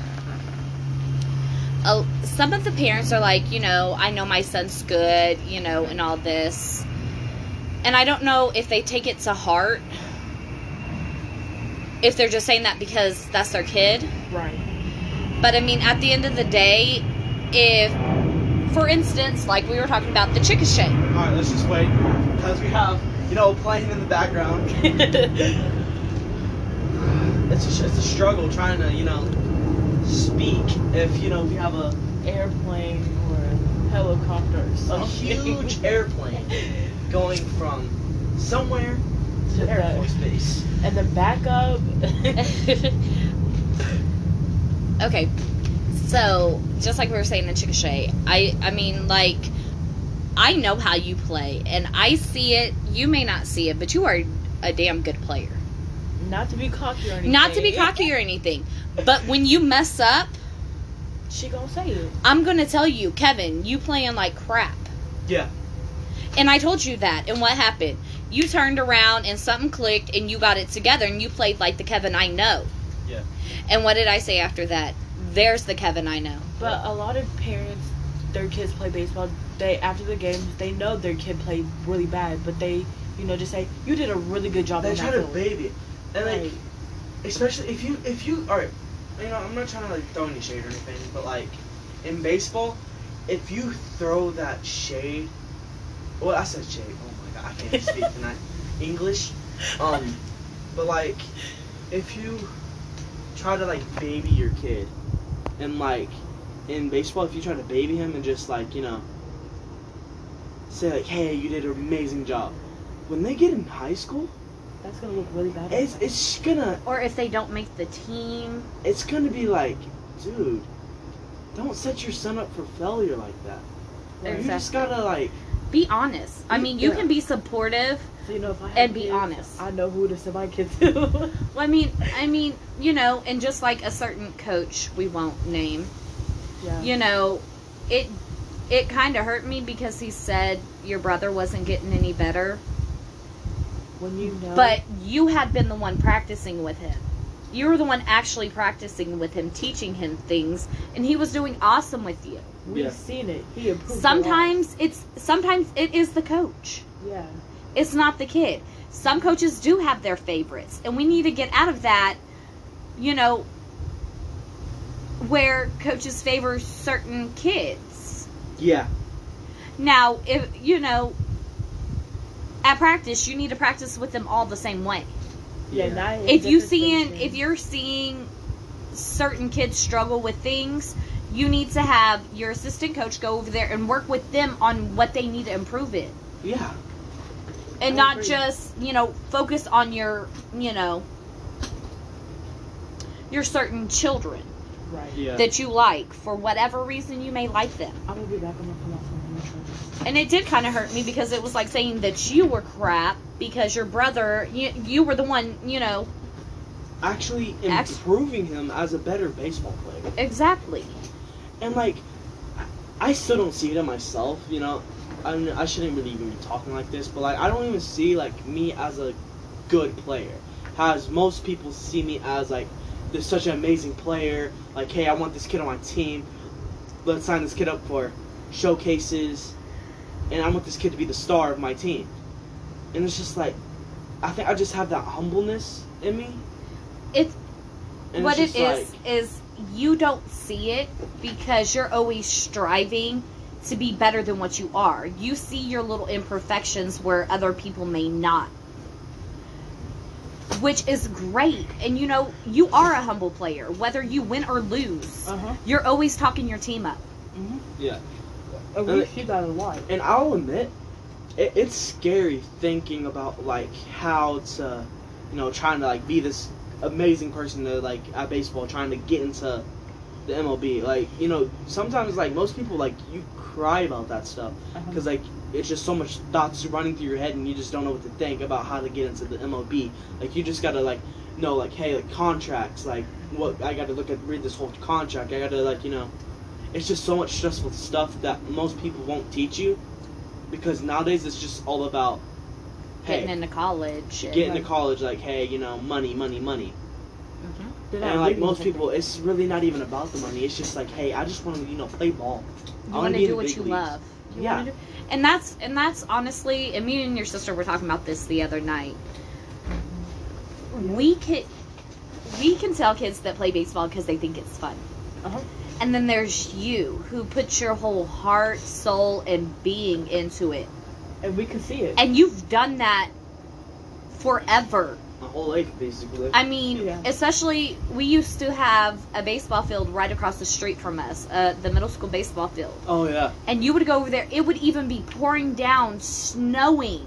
uh, some of the parents are like, you know, I know my son's good, you know, and all this. And I don't know if they take it to heart. If they're just saying that because that's their kid. Right. But I mean, at the end of the day, if, for instance, like we were talking about the chicken All right, let's just wait because we have you know playing in the background. It's a, it's a struggle trying to you know speak if you know we have a Airplane or a helicopter or a huge airplane going from somewhere To to Air the- Force Base. and then back up. okay, so just like we were saying in Chickasha, I I mean like I know how you play and I see it. You may not see it, but you are a damn good player. Not to be cocky or anything. Not to be cocky or anything, but when you mess up, She gonna say it. I'm gonna tell you, Kevin, you playing like crap. Yeah. And I told you that. And what happened? You turned around and something clicked and you got it together and you played like the Kevin I know. Yeah. And what did I say after that? There's the Kevin I know. But a lot of parents, their kids play baseball. They after the games, they know their kid played really bad, but they, you know, just say you did a really good job. They try that to field." baby it, and like Right. especially if you if you all right, you know I'm not trying to like throw any shade or anything, but like in baseball, if you throw that shade, well I said shade. Oh my god, I can't speak tonight. English, um, but like if you try to like baby your kid, and like in baseball, if you try to baby him and just like you know say like, hey, you did an amazing job. When they get in high school, That's gonna look really bad. it's it's gonna Or if they don't make the team. it's gonna be like, dude, don't set your son up for failure like that. Right. You just gotta like, Be honest. I mean, you Yeah. can be supportive. So, you know, if I and be kids, honest. I know who to send my kids to. Well, I mean, I mean, you know, and just like a certain coach we won't name, yeah. you know, it it kind of hurt me because he said your brother wasn't getting any better, When you know. but you had been the one practicing with him. You were the one actually practicing with him, teaching him things, and he was doing awesome with you. we've Yeah. seen it. He improved. a lot. Sometimes it's sometimes it is the coach. Yeah. It's not the kid. Some coaches do have their favorites, and we need to get out of that, you know, where coaches favor certain kids. yeah, Now, if you know, at practice, you need to practice with them all the same way. Yeah. Yeah. If you different seeing, if you're seeing certain kids struggle with things, you need to have your assistant coach go over there and work with them on what they need to improve in. yeah, and not just you know focus on your you know your certain children Right. yeah. that you like for whatever reason you may like them I'm gonna be back. I'm gonna come out from the intro. and it did kind of hurt me because it was like saying that you were crap because your brother you, you were the one you know Actually Act- improving him as a better baseball player, exactly and like, I I still don't see it in myself. You know, I mean, I shouldn't really even be talking like this, but like, I don't even see like me as a good player. As most people see me as like this such an amazing player. Like, hey, I want this kid on my team. Let's sign this kid up for showcases, and I want this kid to be the star of my team. And it's just like, I think I just have that humbleness in me. it's And what it's it is like, is you don't see it because you're always striving to be better than what you are you see your little imperfections where other people may not which is great and you know you are a humble player whether you win or lose Uh huh. you're always talking your team up yeah. And we see that a lot. And I'll admit, it, it's scary thinking about like how to, you know, trying to like be this amazing person to like at baseball, trying to get into the MLB. Like, you know, sometimes like most people like you cry about that stuff Uh-huh. because like it's just so much thoughts running through your head and you just don't know what to think about how to get into the MLB. Like you just gotta like know like hey like contracts like what I gotta look at read this whole contract. I gotta like you know it's just so much stressful stuff that most people won't teach you because nowadays it's just all about hey getting into college Getting get into college like hey you know money money money They're not And like most looking- people, it's really not even about the money. It's just like, hey, I just want to, you know, play ball. You I want wanna to be in do what you leagues. love. You Yeah. do- and that's and that's honestly, and me and your sister were talking about this the other night. We can we can tell kids that play baseball because they think it's fun. Uh-huh. And then there's you who puts your whole heart, soul, and being into it. and we can see it. And you've done that forever. My whole life, basically. I mean, Yeah. especially we used to have a baseball field right across the street from us, uh, the middle school baseball field. oh yeah. And you would go over there, it would even be pouring down, snowing.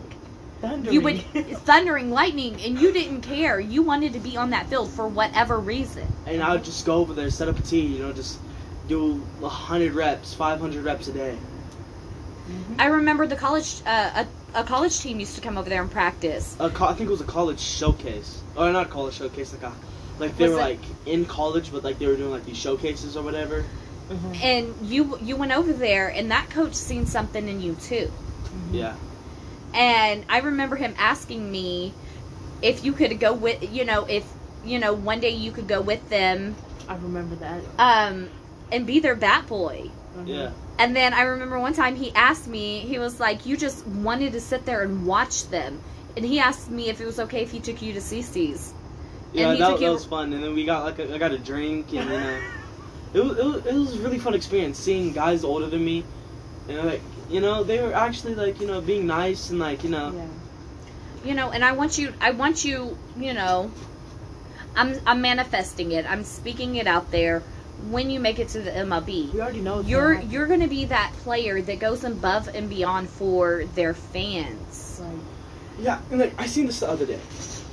Thundering. You would thundering lightning and you didn't care. You wanted to be on that field for whatever reason. And I would just go over there, set up a tee, you know, just do a hundred reps, five hundred reps a day. I remember the college uh, a, a college team used to come over there and practice. A co- I think it was a college showcase, or not a college showcase, like a, like they Was were it- like in college, but like they were doing like these showcases or whatever. Mhm. And you you went over there and that coach seen something in you too. Mhm. Yeah. And I remember him asking me if you could go with you know, if you know, one day you could go with them I remember that. um and be their bat boy. Mhm. Yeah. And then I remember one time he asked me, he was like, You just wanted to sit there and watch them. And he asked me if it was okay if he took you to CiCi's. Yeah, And he that, took that you- was fun. And then we got like a, I got a drink, and then uh, it was, it was it was a really fun experience seeing guys older than me, and like you know they were actually like you know being nice and like you know Yeah. You know, and I want you I want you, you know, I'm I'm manifesting it. I'm speaking it out there. When you make it to the MLB, We already know. you're you're going to be that player that goes above and beyond for their fans. Right. yeah. And like I seen this the other day,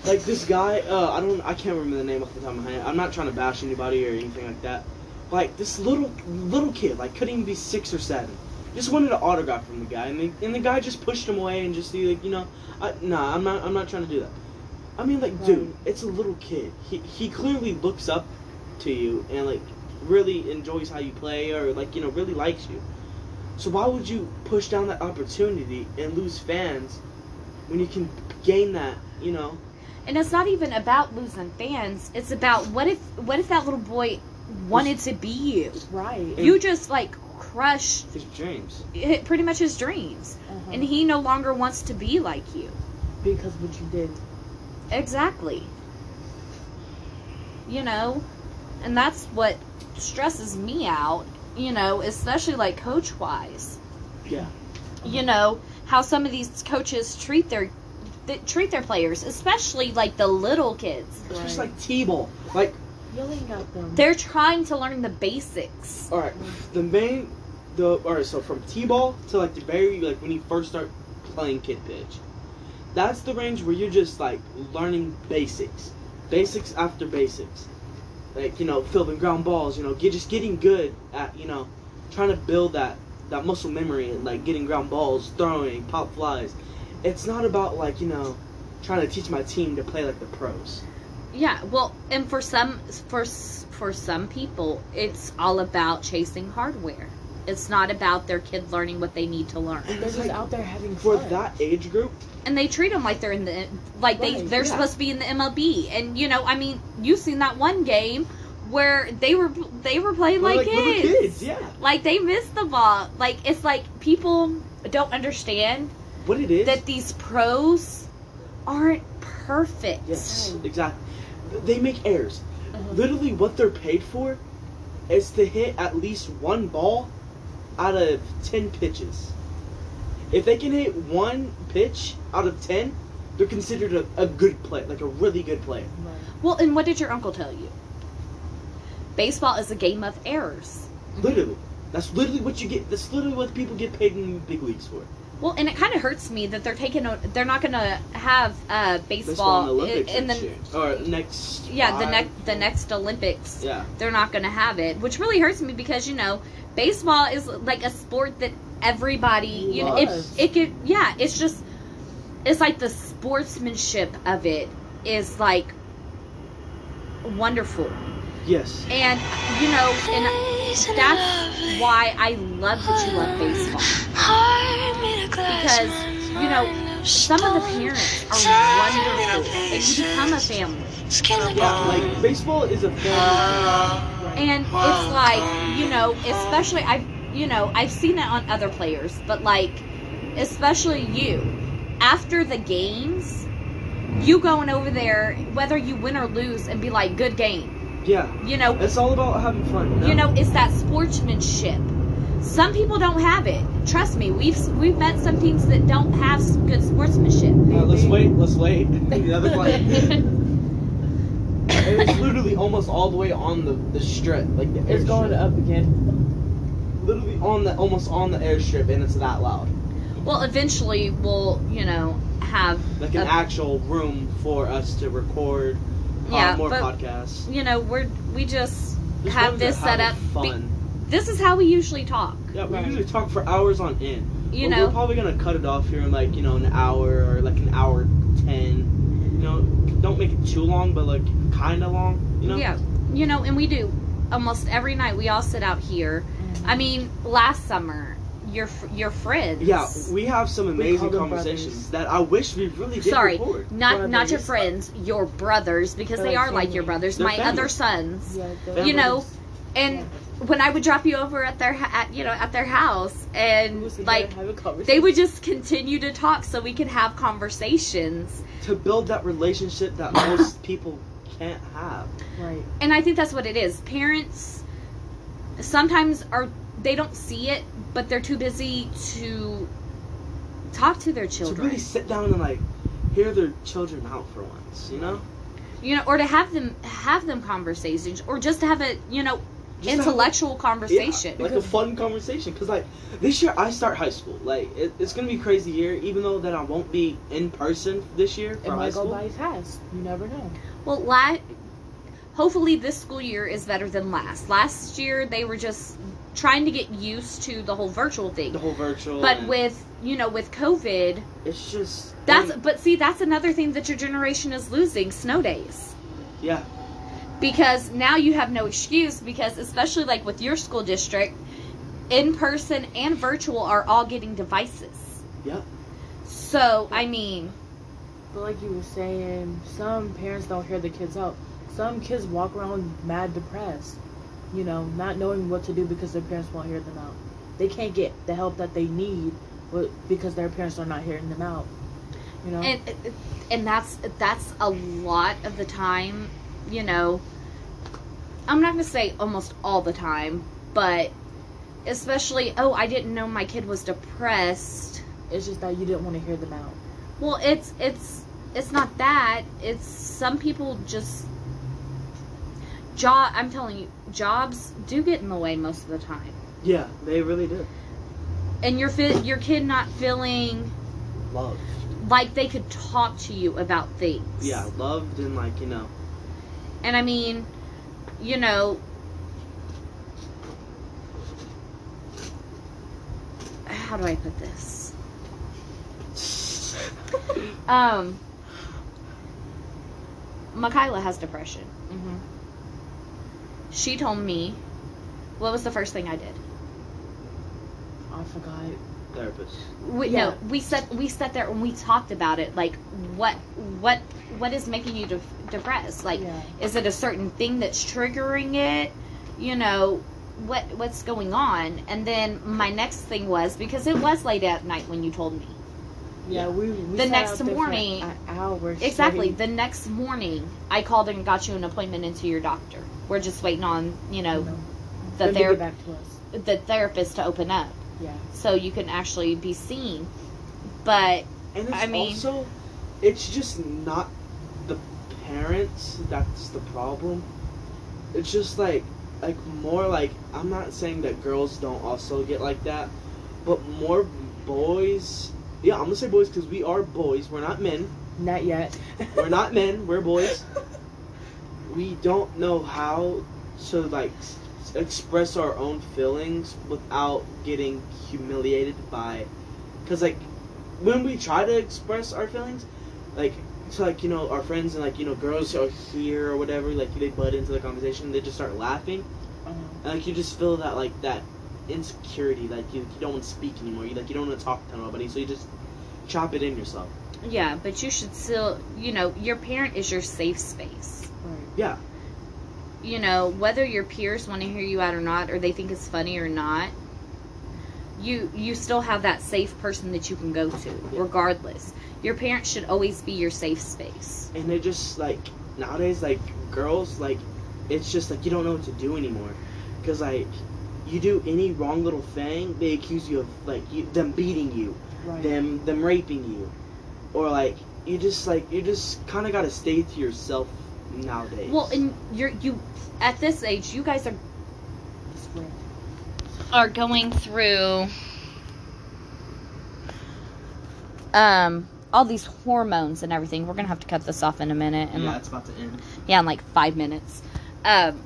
like this guy. Uh, I don't I can't remember the name off the top of my head. I'm not trying to bash anybody or anything like that. Like this little little kid, like couldn't even be six or seven. Just wanted an autograph from the guy, and the, and the guy just pushed him away and just like you know, I, nah, I'm not I'm not trying to do that. I mean, like, dude, it's a little kid. He he clearly looks up to you and like really enjoys how you play or like you know really likes you. So why would you push down that opportunity and lose fans when you can gain that? You know, And it's not even about losing fans. It's about what if what if that little boy wanted to be you? Right. You just like crushed his dreams. hi- pretty much his dreams. Uh-huh. And he no longer wants to be like you. because what you did. Exactly. You know, and that's what stresses me out, you know, especially like coach wise. Yeah. You know, how some of these coaches treat their th- treat their players, especially like the little kids. It's just like T-ball. Like, Yelling at them. They're trying to learn the basics. all right, the main, the all right. So from T-ball to like the very like when you first start playing kid pitch, that's the range where you're just like learning basics, basics after basics, like you know fielding ground balls. You know, get just getting good at you know trying to build that that muscle memory and like getting ground balls, throwing, pop flies. It's not about like you know trying to teach my team to play like the pros. Yeah, well, and for some for for some people, it's all about chasing hardware. It's not about their kid learning what they need to learn. They're just Like, out there having fun. For fun. that age group, and they treat them like they're in the like they Right, they're yeah. supposed to be in the MLB. And you know, I mean, you've seen that one game where they were they were playing like, like kids. kids, yeah. Like they missed the ball. Like it's like people don't understand What it is? that these pros aren't perfect. yes, exactly. They make errors. Uh-huh. Literally, what they're paid for is to hit at least one ball out of ten pitches. If they can hit one pitch out of ten, they're considered a, a good player, like a really good player. Right. Well, and what did your uncle tell you? Baseball is a game of errors. Literally, that's literally what you get. That's literally what people get paid in big leagues for. Well, and it kind of hurts me that they're taking. A, they're not going to have uh, Baseball baseball, in the Olympics in the year. or next. yeah the next the next Olympics. Yeah, They're not going to have it, which really hurts me because you know baseball is like a sport that everybody you know it Loves. it could yeah it's just it's like the sportsmanship of it is like wonderful yes. and you know and that's why I love that you love baseball because you know some of the parents are wonderful, and you become a family. Yeah, like baseball is a family. And it's like, you know, especially I've you know, I've seen it on other players, but like especially you. After the games, you going over there, whether you win or lose, and be like, good game. Yeah, You know, it's all about having fun. you know, it's that sportsmanship. Some people don't have it. Trust me, we've we've met some teams that don't have good sportsmanship. Uh, let's wait. Let's wait. the other play. It's literally almost all the way on the the strip, like the It's going airstrip. up again. Literally on the almost on the airstrip, and it's that loud. Well, eventually we'll, you know, have Like an a- actual room for us to record uh, Yeah, more but- podcasts. you know, we're we just Just have this set up. have be- Fun. this is how we usually talk. Yeah, we Right. usually talk for hours on end. You but know, we're probably gonna cut it off here in like you know an hour or like an hour ten. You know, don't make it too long, but like kind of long. You know. yeah, you know, and we do almost every night. We all sit out here. I mean, last summer, your your friends. Yeah, we have some amazing conversations brothers. that I wish we really did Sorry, record. not not your friends, your brothers, because They're they like are like your brothers. They're my family. other sons, Yeah, Family. you know, and when I would drop you over at their at, you know at their house, and like they would just continue to talk so we could have conversations. to build that relationship that most people can't have. right. And I think that's what it is. Parents sometimes are they don't see it, but they're too busy to talk to their children. To really sit down and like hear their children out for once, you know? you know, or to have them have them conversations, or just to have a you know Just to have intellectual conversation. Yeah, like a fun conversation. Cause like this year I start high school. Like it, it's gonna be a crazy year, even though that I won't be in person this year It for high might go school. by fast. You never know. Well, la- hopefully this school year is better than last. Last year they were just trying to get used to the whole virtual thing. The whole virtual. But and with you know with COVID, it's just that's and- but see that's another thing that your generation is losing snow days. yeah. Because now you have no excuse because especially like with your school district, in person and virtual are all getting devices. Yep. So, I mean, But like you were saying, some parents don't hear the kids out. Some kids walk around mad depressed, you know, not knowing what to do because their parents won't hear them out. They can't get the help that they need because their parents are not hearing them out. You know, and and that's that's a lot of the time you know i'm not going to say almost all the time but especially oh i didn't know my kid was depressed it's just that you didn't want to hear them out. well it's it's it's not that it's some people just job i'm telling you jobs do get in the way most of the time Yeah, they really do. and your fi- your kid not feeling loved, like they could talk to you about things Yeah, loved and like you know. And I mean, you know, how do I put this? Um, Makayla has depression. Mm-hmm. She told me, what was the first thing I did? I forgot. Therapist. We, Yeah. No, we sat we sat there and we talked about it. Like, what what what is making you de- depressed? Like, Yeah. is it a certain thing that's triggering it? You know, what what's going on? And then my next thing was because it was late at night when you told me. Yeah, we, we The sat next out morning- an hour Exactly. straight. The next morning, I called and got you an appointment into your doctor. We're just waiting on you know You know, the them to get ther- back to us. the therapist to open up Yeah. so you can actually be seen. But And it's I mean- also, it's just not the parents that's the problem. It's just like, like more like I'm not saying that girls don't also get like that, but more boys. Yeah, I'm gonna say boys because we are boys. We're not men. Not yet. We're not men. We're boys. We don't know how to like s- express our own feelings without getting humiliated by, because like when we try to express our feelings, like to like you know our friends and like you know girls are here or whatever, like they butt into the conversation, they just start laughing, Uh, and like you just feel that like that insecurity, like you, you don't want to speak anymore, you like you don't want to talk to nobody, so you just chop it in yourself. Yeah, but you should still, you know, your parent is your safe space. Right. Yeah. You know, whether your peers want to hear you out or not, or they think it's funny or not, you you still have that safe person that you can go to, regardless. Your parents should always be your safe space. And it just like nowadays, like girls, like it's just like you don't know what to do anymore, because like you do any wrong little thing, they accuse you of like you, them beating you, Right. them them raping you, or like you just like you just kind of gotta stay to yourself nowadays. Well, and you're you at this age, you guys are are going through um all these hormones and everything. We're gonna have to cut this off in a minute, and yeah, like, it's about to end. yeah, in like five minutes. Um,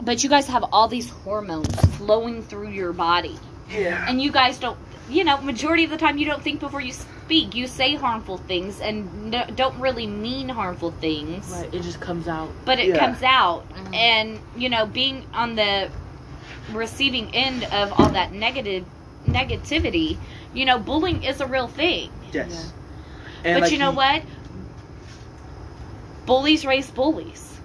but you guys have all these hormones flowing through your body, Yeah. and you guys don't. You know, majority of the time, you don't think before you speak. You say harmful things and no, don't really mean harmful things Right. It just comes out. but it Yeah. comes out Mhm. and you know being on the receiving end of all that negative negativity you know bullying is a real thing Yes. but And, like, you know he- what bullies raise bullies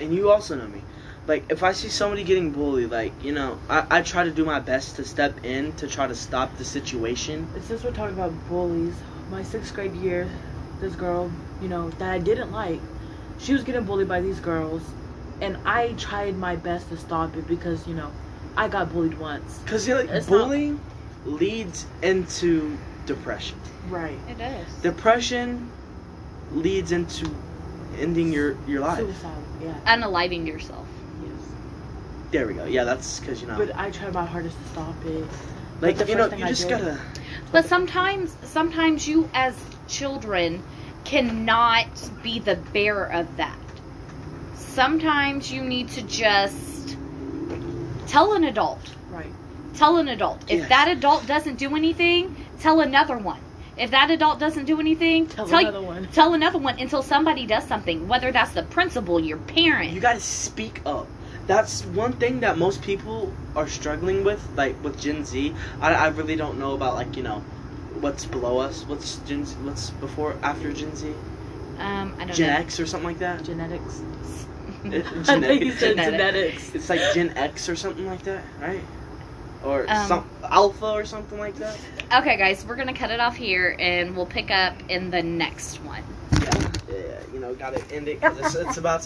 and you also know me. Like if I see somebody getting bullied, like you know, I, I try to do my best to step in to try to stop the situation. Since we're talking about bullies, my sixth grade year, this girl, you know, that I didn't like, she was getting bullied by these girls, and I tried my best to stop it because you know, I got bullied once. Cause you know, like It's not- bullying leads into depression. Right. it is Depression leads into ending your your life. Suicide. Yeah. unaliving yourself Yes. There we go. Yeah, that's because you know, But I try my hardest to stop it. like the you first know, thing you I just did- gotta. but sometimes sometimes you as children cannot be the bearer of that sometimes you need to just tell an adult Right. tell an adult. If Yes. that adult doesn't do anything, tell another one. If that adult doesn't do anything, Tell tell, another one. tell another one until somebody does something. Whether that's the principal, your parent. You gotta speak up. That's one thing that most people are struggling with, like with Gen Z. I, I really don't know about like you know, what's below us. What's Gen Z, What's before after Gen Z? um, I don't Gen know. X or something like that. Genetics. It- I think you said Genetic. genetics. It's like Gen X or something like that, right? Or Um, some Alpha or something like that. okay, guys, we're gonna cut it off here, and we'll pick up in the next one. Yeah, yeah, you know, gotta end it because it's, it's about to